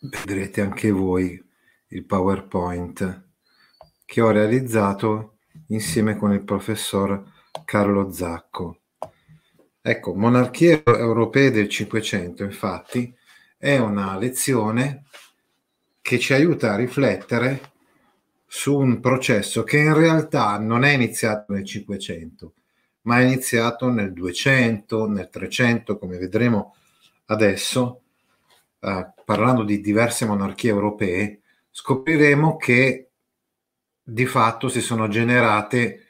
Vedrete anche voi il PowerPoint che ho realizzato insieme con il professor Carlo Zacco. Ecco, Monarchie europee del Cinquecento, infatti, è una lezione che ci aiuta a riflettere su un processo che in realtà non è iniziato nel Cinquecento, ma è iniziato nel 200, nel 300, come vedremo adesso, eh, parlando di diverse monarchie europee, scopriremo che di fatto si sono generate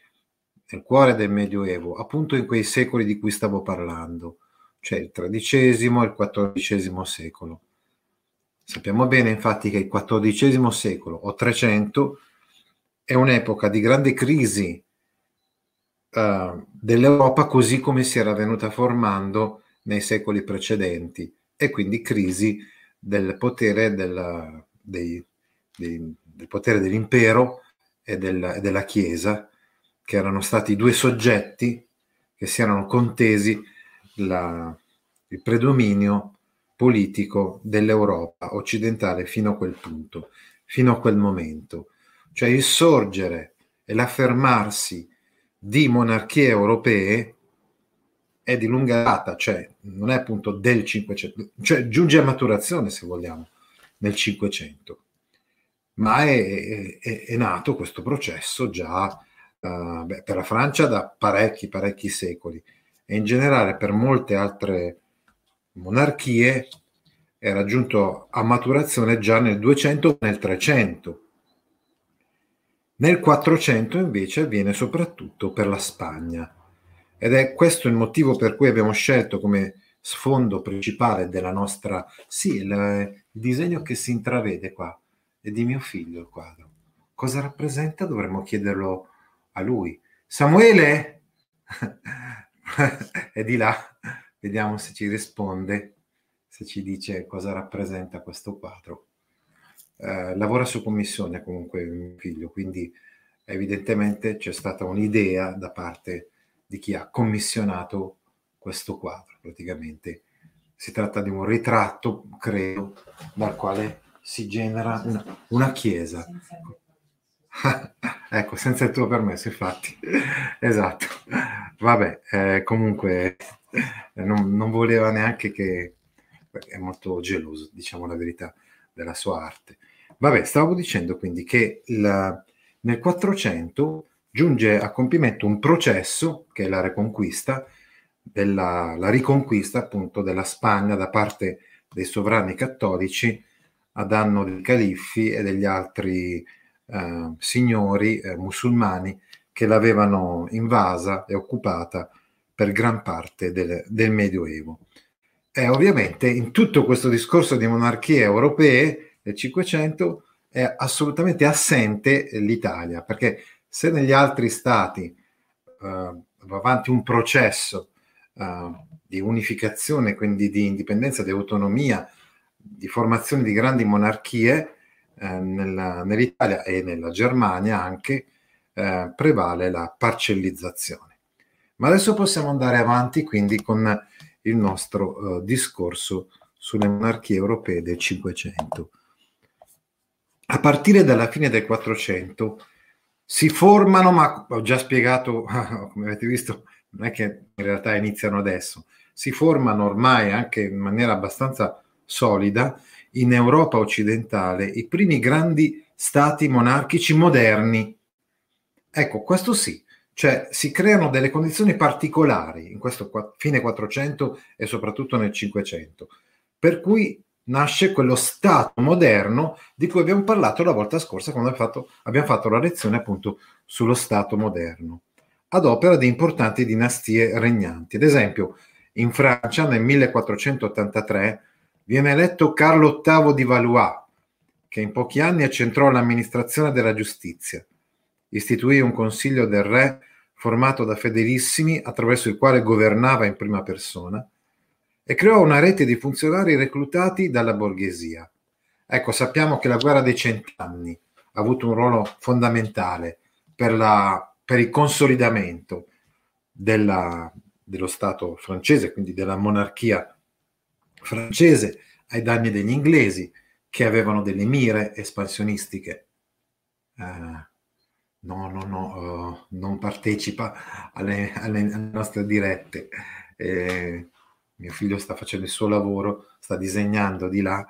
nel cuore del Medioevo, appunto in quei secoli di cui stavo parlando, cioè il XIII e il XIV secolo. Sappiamo bene infatti che il XIV secolo o 300 è un'epoca di grande crisi uh, dell'Europa così come si era venuta formando nei secoli precedenti e quindi crisi del potere, della, dei, dei, del potere dell'impero e, del, e della Chiesa, che erano stati due soggetti che si erano contesi la, il predominio politico dell'Europa occidentale fino a quel punto, fino a quel momento. Cioè il sorgere e l'affermarsi di monarchie europee è di lunga data, cioè non è appunto del 500, cioè giunge a maturazione se vogliamo nel 500, ma è, è, è nato questo processo già uh, beh, per la Francia da parecchi, parecchi secoli. E in generale per molte altre monarchie è raggiunto a maturazione già nel 200 nel 300. Nel 400 invece avviene soprattutto per la Spagna ed è questo il motivo per cui abbiamo scelto come sfondo principale della nostra... Sì, il, il disegno che si intravede qua è di mio figlio il quadro. Cosa rappresenta? Dovremmo chiederlo a lui. Samuele? è di là. Vediamo se ci risponde, se ci dice cosa rappresenta questo quadro. Eh, lavora su commissione comunque mio figlio, quindi evidentemente c'è stata un'idea da parte di chi ha commissionato questo quadro. Praticamente si tratta di un ritratto, credo, dal quale si genera una, una chiesa. ecco, senza il tuo permesso, infatti. esatto. Vabbè, eh, comunque eh, non, non, voleva neanche che... È molto geloso, diciamo la verità, della sua arte. Vabbè, stavo dicendo quindi che il, nel 400 giunge a compimento un processo, che è la Reconquista, della, la riconquista appunto della Spagna da parte dei sovrani cattolici a danno dei califfi e degli altri eh, signori eh, musulmani che l'avevano invasa e occupata per gran parte del, del Medioevo. E ovviamente in tutto questo discorso di monarchie europee del Cinquecento è assolutamente assente l'Italia, perché se negli altri stati uh, va avanti un processo uh, di unificazione, quindi di indipendenza, di autonomia, di formazione di grandi monarchie, uh, nella, nell'Italia e nella Germania anche prevale la parcellizzazione. Ma adesso possiamo andare avanti quindi con il nostro discorso sulle monarchie europee del Cinquecento. A partire dalla fine del Quattrocento si formano, ma ho già spiegato, come avete visto, non è che in realtà iniziano adesso, si formano ormai anche in maniera abbastanza solida in Europa occidentale i primi grandi stati monarchici moderni. Ecco, questo sì, cioè si creano delle condizioni particolari in questo fine 400 e soprattutto nel 500, per cui nasce quello Stato moderno di cui abbiamo parlato la volta scorsa quando abbiamo fatto, abbiamo fatto la lezione appunto sullo Stato moderno, ad opera di importanti dinastie regnanti. Ad esempio, in Francia nel 1483 viene eletto Carlo VIII di Valois, che in pochi anni accentrò l'amministrazione della giustizia. Istituì un consiglio del re formato da fedelissimi attraverso il quale governava in prima persona e creò una rete di funzionari reclutati dalla borghesia. Ecco, sappiamo che la guerra dei cent'anni ha avuto un ruolo fondamentale per, la, per il consolidamento della, dello Stato francese, quindi della monarchia francese ai danni degli inglesi che avevano delle mire espansionistiche. Eh, no, no, no, uh, non partecipa alle, alle, nostre dirette. Eh, mio figlio sta facendo il suo lavoro, sta disegnando di là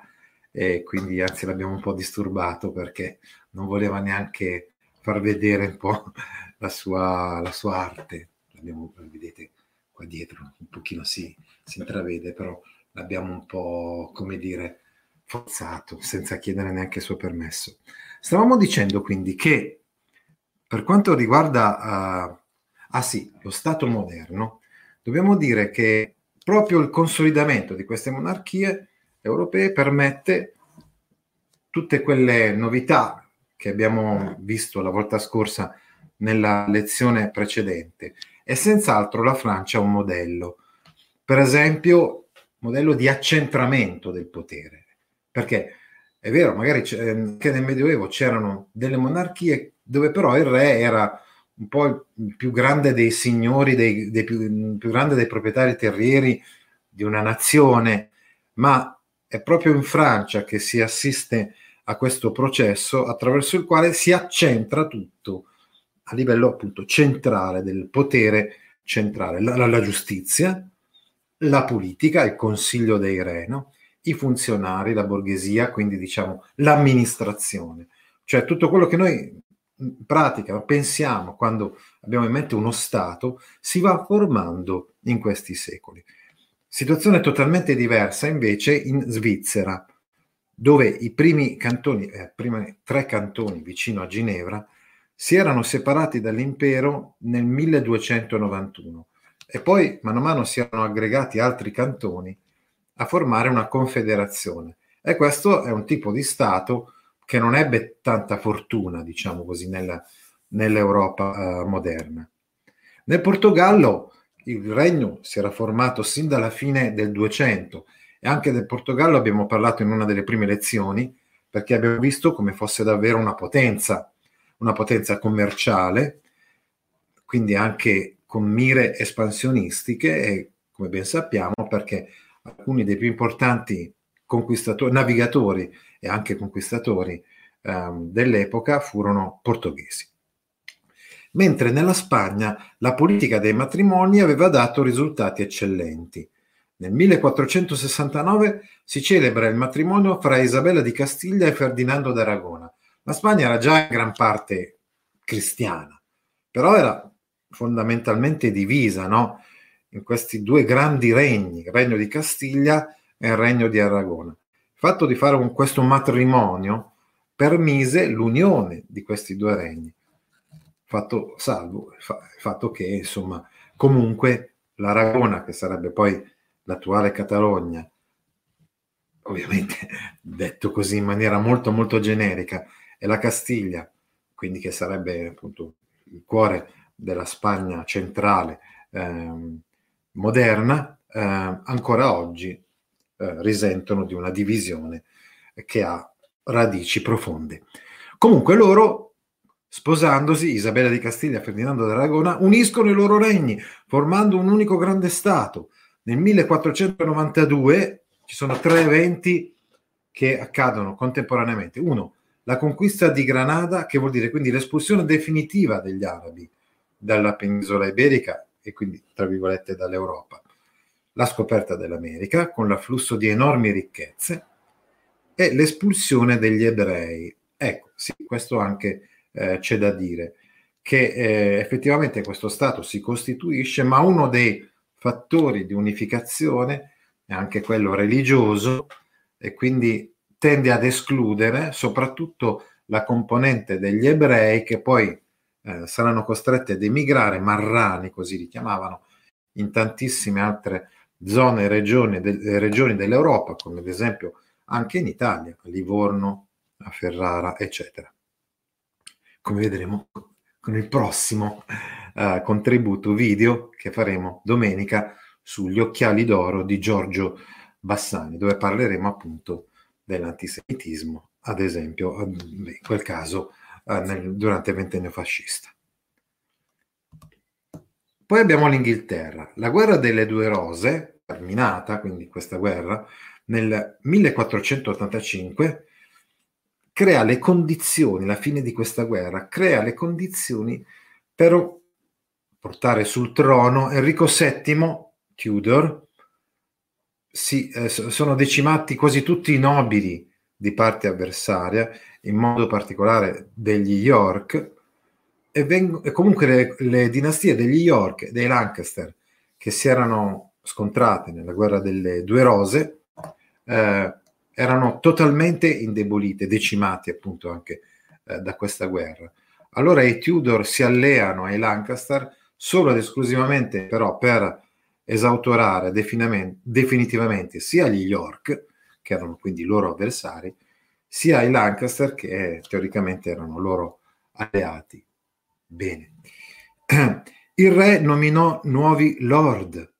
e quindi anzi l'abbiamo un po' disturbato perché non voleva neanche far vedere un po' la sua, la sua arte. L'abbiamo, vedete qua dietro, un pochino si, si intravede, però l'abbiamo un po', come dire, forzato senza chiedere neanche il suo permesso. Stavamo dicendo quindi che per quanto riguarda, uh, ah sì, lo Stato moderno, dobbiamo dire che proprio il consolidamento di queste monarchie europee permette tutte quelle novità che abbiamo visto la volta scorsa nella lezione precedente. E senz'altro la Francia è un modello. Per esempio, modello di accentramento del potere. Perché è vero, magari anche nel Medioevo c'erano delle monarchie dove però il re era un po' il più grande dei signori, dei, dei più, il più grande dei proprietari terrieri di una nazione, ma è proprio in Francia che si assiste a questo processo attraverso il quale si accentra tutto a livello appunto centrale del potere centrale, la, la giustizia, la politica, il consiglio dei re, no? i funzionari, la borghesia, quindi diciamo l'amministrazione, cioè tutto quello che noi pratica pensiamo quando abbiamo in mente uno Stato si va formando in questi secoli. Situazione totalmente diversa invece in Svizzera, dove i primi cantoni, eh, prima tre cantoni vicino a Ginevra, si erano separati dall'impero nel 1291 e poi mano a mano si erano aggregati altri cantoni a formare una confederazione. E questo è un tipo di Stato che non ebbe tanta fortuna, diciamo così, nella, nell'Europa uh, moderna. Nel Portogallo il regno si era formato sin dalla fine del 200 e anche del Portogallo abbiamo parlato in una delle prime lezioni perché abbiamo visto come fosse davvero una potenza, una potenza commerciale, quindi anche con mire espansionistiche e come ben sappiamo perché alcuni dei più importanti conquistatori, navigatori e anche conquistatori ehm, dell'epoca furono portoghesi. Mentre nella Spagna la politica dei matrimoni aveva dato risultati eccellenti. Nel 1469 si celebra il matrimonio fra Isabella di Castiglia e Ferdinando d'Aragona. La Spagna era già in gran parte cristiana, però era fondamentalmente divisa no? in questi due grandi regni, il regno di Castiglia il regno di Aragona. Il fatto di fare un, questo matrimonio permise l'unione di questi due regni, fatto salvo il fatto che, insomma, comunque l'Aragona, che sarebbe poi l'attuale Catalogna, ovviamente detto così in maniera molto molto generica, e la Castiglia, quindi che sarebbe appunto il cuore della Spagna centrale eh, moderna, eh, ancora oggi eh, risentono di una divisione che ha radici profonde. Comunque loro, sposandosi, Isabella di Castiglia e Ferdinando d'Aragona, uniscono i loro regni, formando un unico grande Stato. Nel 1492 ci sono tre eventi che accadono contemporaneamente. Uno, la conquista di Granada, che vuol dire quindi l'espulsione definitiva degli arabi dalla penisola iberica e quindi, tra virgolette, dall'Europa la scoperta dell'America con l'afflusso di enormi ricchezze, e l'espulsione degli ebrei. Ecco, sì, questo anche eh, c'è da dire, che eh, effettivamente questo Stato si costituisce, ma uno dei fattori di unificazione è anche quello religioso e quindi tende ad escludere soprattutto la componente degli ebrei che poi eh, saranno costretti ad emigrare, marrani così li chiamavano, in tantissime altre zone e regioni, de- regioni dell'Europa, come ad esempio anche in Italia, a Livorno, a Ferrara, eccetera. Come vedremo con il prossimo uh, contributo video che faremo domenica sugli occhiali d'oro di Giorgio Bassani, dove parleremo appunto dell'antisemitismo, ad esempio, in quel caso uh, nel, durante il ventennio fascista. Poi abbiamo l'Inghilterra. La guerra delle due rose, terminata, quindi questa guerra, nel 1485 crea le condizioni, la fine di questa guerra, crea le condizioni per portare sul trono Enrico VII, Tudor, si, eh, sono decimati quasi tutti i nobili di parte avversaria, in modo particolare degli York, e, veng- e comunque le, le, dinastie degli York e dei Lancaster che si erano scontrate nella guerra delle due rose, eh, erano totalmente indebolite, decimate appunto anche eh, da questa guerra. Allora i Tudor si alleano ai Lancaster solo ed esclusivamente però per esautorare definitivamente sia gli York, che erano quindi i loro avversari, sia i Lancaster che teoricamente erano loro alleati. Bene. Il re nominò nuovi lord,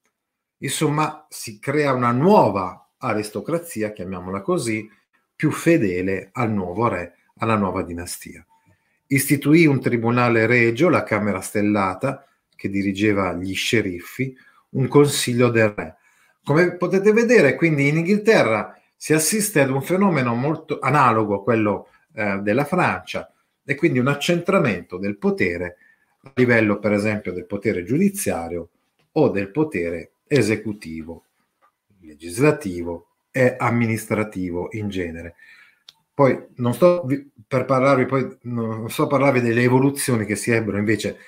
insomma si crea una nuova aristocrazia, chiamiamola così, più fedele al nuovo re, alla nuova dinastia. Istituì un tribunale regio, la Camera Stellata, che dirigeva gli sceriffi, un consiglio del re. Come potete vedere, quindi in Inghilterra si assiste ad un fenomeno molto analogo a quello eh, della Francia e quindi un accentramento del potere a livello, per esempio, del potere giudiziario o del potere esecutivo legislativo e amministrativo in genere. Poi non sto per parlarvi, poi non sto a parlarvi delle evoluzioni che si ebbero invece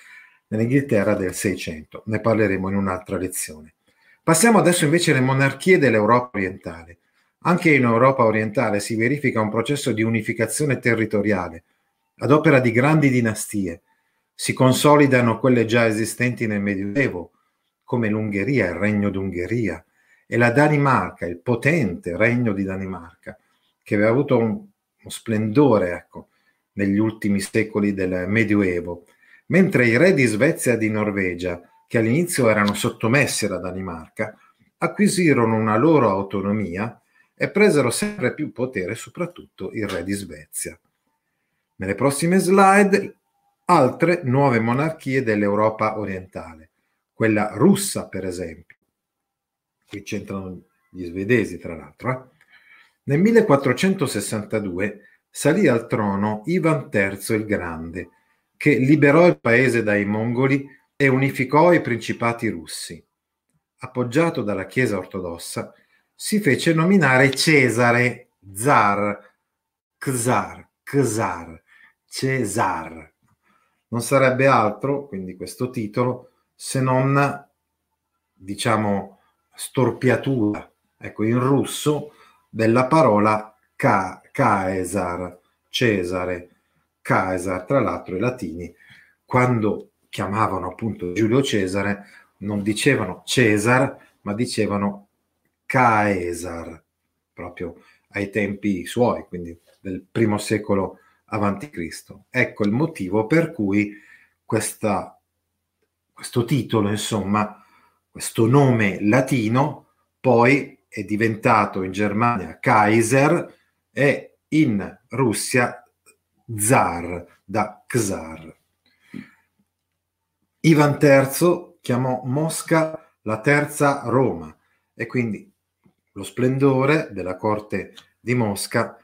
nell'Inghilterra del Seicento, ne parleremo in un'altra lezione. Passiamo adesso invece alle monarchie dell'Europa orientale. Anche in Europa orientale si verifica un processo di unificazione territoriale ad opera di grandi dinastie. Si consolidano quelle già esistenti nel Medioevo, come l'Ungheria, il Regno d'Ungheria, e la Danimarca, il potente regno di Danimarca, che aveva avuto un, uno splendore ecco, negli ultimi secoli del Medioevo, mentre i re di Svezia e di Norvegia, che all'inizio erano sottomessi alla Danimarca, acquisirono una loro autonomia e presero sempre più potere, soprattutto il re di Svezia. Nelle prossime slide altre nuove monarchie dell'Europa orientale, quella russa per esempio, qui c'entrano gli svedesi tra l'altro, eh? nel 1462 salì al trono Ivan III il Grande, che liberò il paese dai mongoli e unificò i principati russi. Appoggiato dalla Chiesa ortodossa, si fece nominare Cesare Zar, Czar, Czar, Cesar. Non sarebbe altro, quindi questo titolo, se non, diciamo, storpiatura, ecco, in russo, della parola ca- Caesar, Cesare, Caesar, tra l'altro i latini, quando chiamavano appunto Giulio Cesare, non dicevano Cesar, ma dicevano Caesar, proprio ai tempi suoi, quindi del primo secolo Cristo. Ecco il motivo per cui questa, questo titolo, insomma, questo nome latino poi è diventato in Germania Kaiser e in Russia Zar, da Czar. Ivan III chiamò Mosca la terza Roma e quindi lo splendore della corte di Mosca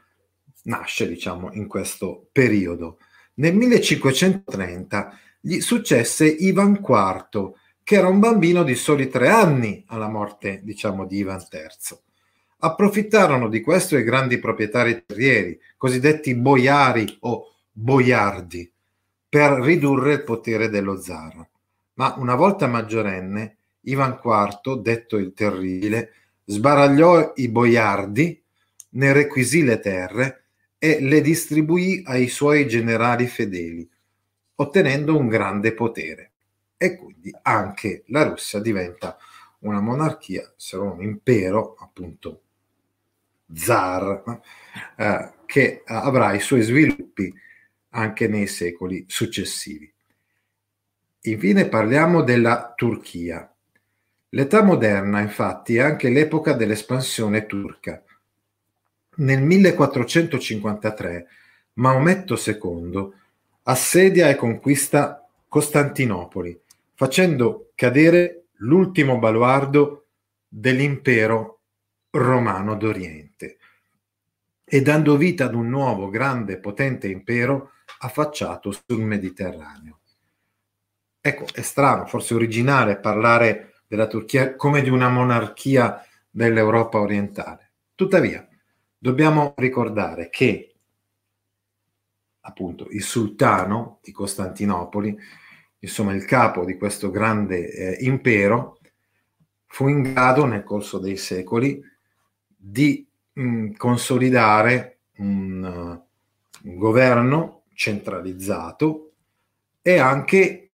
nasce, diciamo, in questo periodo. Nel 1530 gli successe Ivan IV, che era un bambino di soli tre anni alla morte, diciamo, di Ivan III. Approfittarono di questo i grandi proprietari terrieri, cosiddetti boiari o boiardi, per ridurre il potere dello zar. Ma una volta maggiorenne, Ivan IV, detto il Terribile, sbaragliò i boiardi, ne requisì le terre e le distribuì ai suoi generali fedeli, ottenendo un grande potere. E quindi anche la Russia diventa una monarchia, se non un impero, appunto zar, eh, che avrà i suoi sviluppi anche nei secoli successivi. Infine parliamo della Turchia. L'età moderna, infatti, è anche l'epoca dell'espansione turca. Nel 1453 Maometto II assedia e conquista Costantinopoli, facendo cadere l'ultimo baluardo dell'impero romano d'Oriente e dando vita ad un nuovo grande potente impero affacciato sul Mediterraneo. Ecco, è strano, forse originale parlare della Turchia come di una monarchia dell'Europa orientale. Tuttavia, dobbiamo ricordare che appunto il sultano di Costantinopoli, insomma il capo di questo grande eh, impero, fu in grado nel corso dei secoli di mh, mm, consolidare un, un governo centralizzato e anche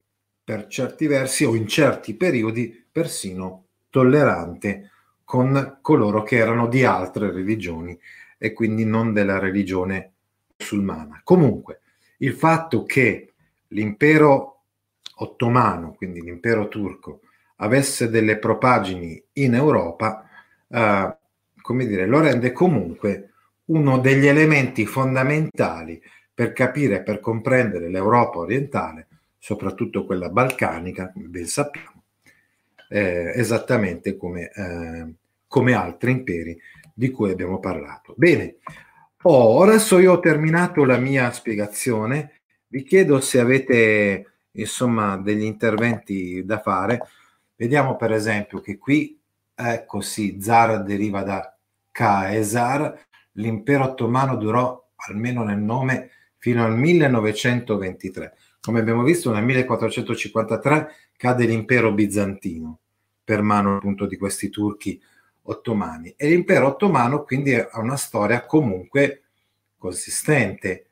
per certi versi o in certi periodi persino tollerante con coloro che erano di altre religioni e quindi non della religione musulmana. Comunque, il fatto che l'impero ottomano, quindi l'impero turco, avesse delle propagini in Europa, eh, come dire, lo rende comunque uno degli elementi fondamentali per capire, per comprendere l'Europa orientale, soprattutto quella balcanica, ben sappiamo, eh, esattamente come, eh, come, altri imperi di cui abbiamo parlato. Bene, oh, adesso io ho terminato la mia spiegazione, vi chiedo se avete insomma degli interventi da fare. Vediamo per esempio che qui, ecco sì, Zar deriva da Caesar, l'impero ottomano durò almeno nel nome fino al 1923. Come abbiamo visto nel 1453 cade l'impero bizantino per mano appunto di questi turchi ottomani. E l'impero ottomano quindi ha una storia comunque consistente,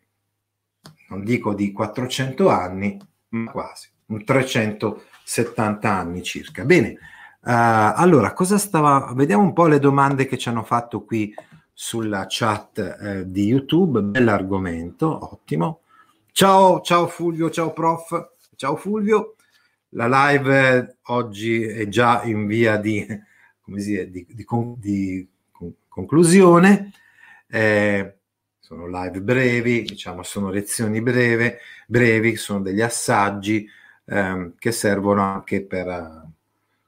non dico di 400 anni, ma quasi, un 370 anni circa. Bene, uh, allora cosa stava... Vediamo un po' le domande che ci hanno fatto qui sulla chat eh, di YouTube, bell'argomento, ottimo. Ciao, ciao Fulvio, ciao prof, ciao Fulvio. La live oggi è già in via di, dire, di, di, di conclusione. Eh, sono live brevi, diciamo, sono lezioni breve, brevi, sono degli assaggi eh, che servono anche per,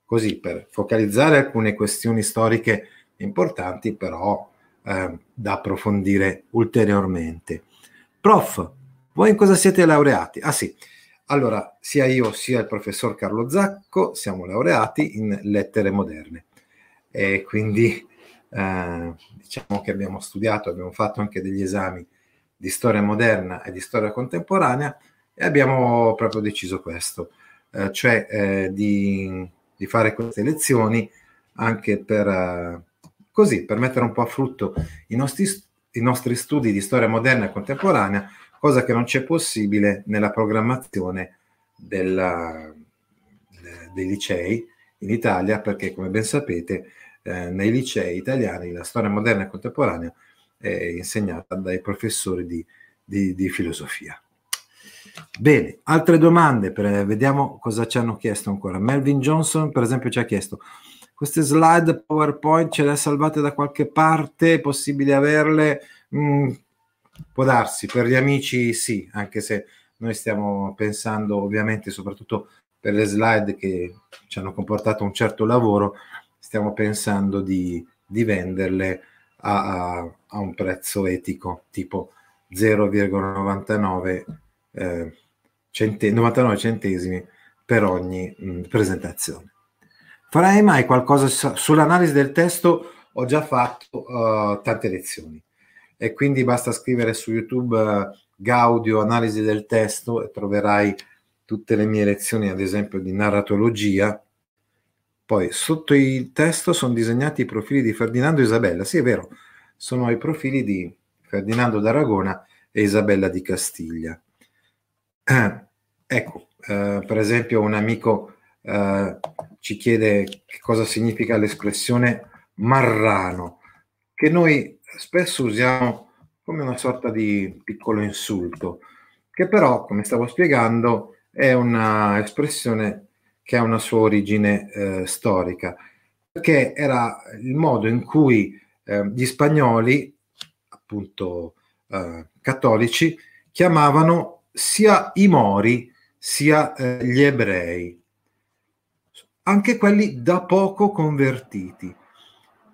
così, per focalizzare alcune questioni storiche importanti, però eh, da approfondire ulteriormente. Prof, voi in cosa siete laureati? Ah sì, allora, sia io sia il professor Carlo Zacco siamo laureati in lettere moderne e quindi eh, diciamo che abbiamo studiato, abbiamo fatto anche degli esami di storia moderna e di storia contemporanea e abbiamo proprio deciso questo, eh, cioè eh, di, di, fare queste lezioni anche per, eh, così, per mettere un po' a frutto i nostri, i nostri studi di storia moderna e contemporanea cosa che non c'è possibile nella programmazione della, dei licei in Italia, perché come ben sapete eh, nei licei italiani la storia moderna e contemporanea è insegnata dai professori di, di, di filosofia. Bene, altre domande, per, vediamo cosa ci hanno chiesto ancora. Melvin Johnson, per esempio, ci ha chiesto queste slide PowerPoint ce le ha salvate da qualche parte? È possibile averle? Mm, Può darsi, per gli amici sì, anche se noi stiamo pensando ovviamente soprattutto per le slide che ci hanno comportato un certo lavoro, stiamo pensando di, di venderle a, a, a, un prezzo etico tipo 0,99 eh, cente, 99 centesimi per ogni mh, presentazione. Farai mai qualcosa sull'analisi del testo ho già fatto uh, tante lezioni e quindi basta scrivere su YouTube uh, Gaudio analisi del testo e troverai tutte le mie lezioni, ad esempio di narratologia. Poi sotto il testo sono disegnati i profili di Ferdinando e Isabella. Sì, è vero, sono i profili di Ferdinando d'Aragona e Isabella di Castiglia. Eh, ecco, eh, per esempio un amico eh, ci chiede che cosa significa l'espressione marrano, che noi spesso usiamo come una sorta di piccolo insulto, che però, come stavo spiegando, è un'espressione che ha una sua origine eh, storica, perché era il modo in cui eh, gli spagnoli, appunto eh, cattolici, chiamavano sia i mori sia eh, gli ebrei, anche quelli da poco convertiti.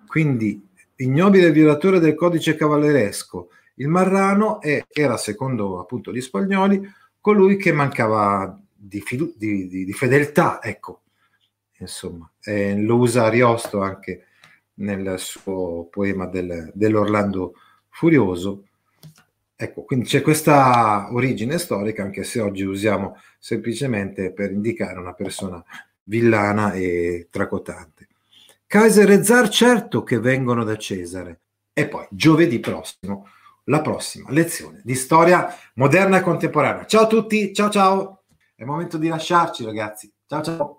Quindi ignobile violatore del codice cavalleresco, il marrano è, era, secondo appunto gli spagnoli, colui che mancava di, fidu- di, di, di fedeltà, ecco, insomma, eh, lo usa Ariosto anche nel suo poema del, dell'Orlando Furioso. Ecco, quindi c'è questa origine storica, anche se oggi usiamo semplicemente per indicare una persona villana e tracotante. Kaiser e Zar certo che vengono da Cesare. E poi giovedì prossimo la prossima lezione di storia moderna e contemporanea. Ciao a tutti, ciao ciao. È il momento di lasciarci ragazzi. Ciao ciao.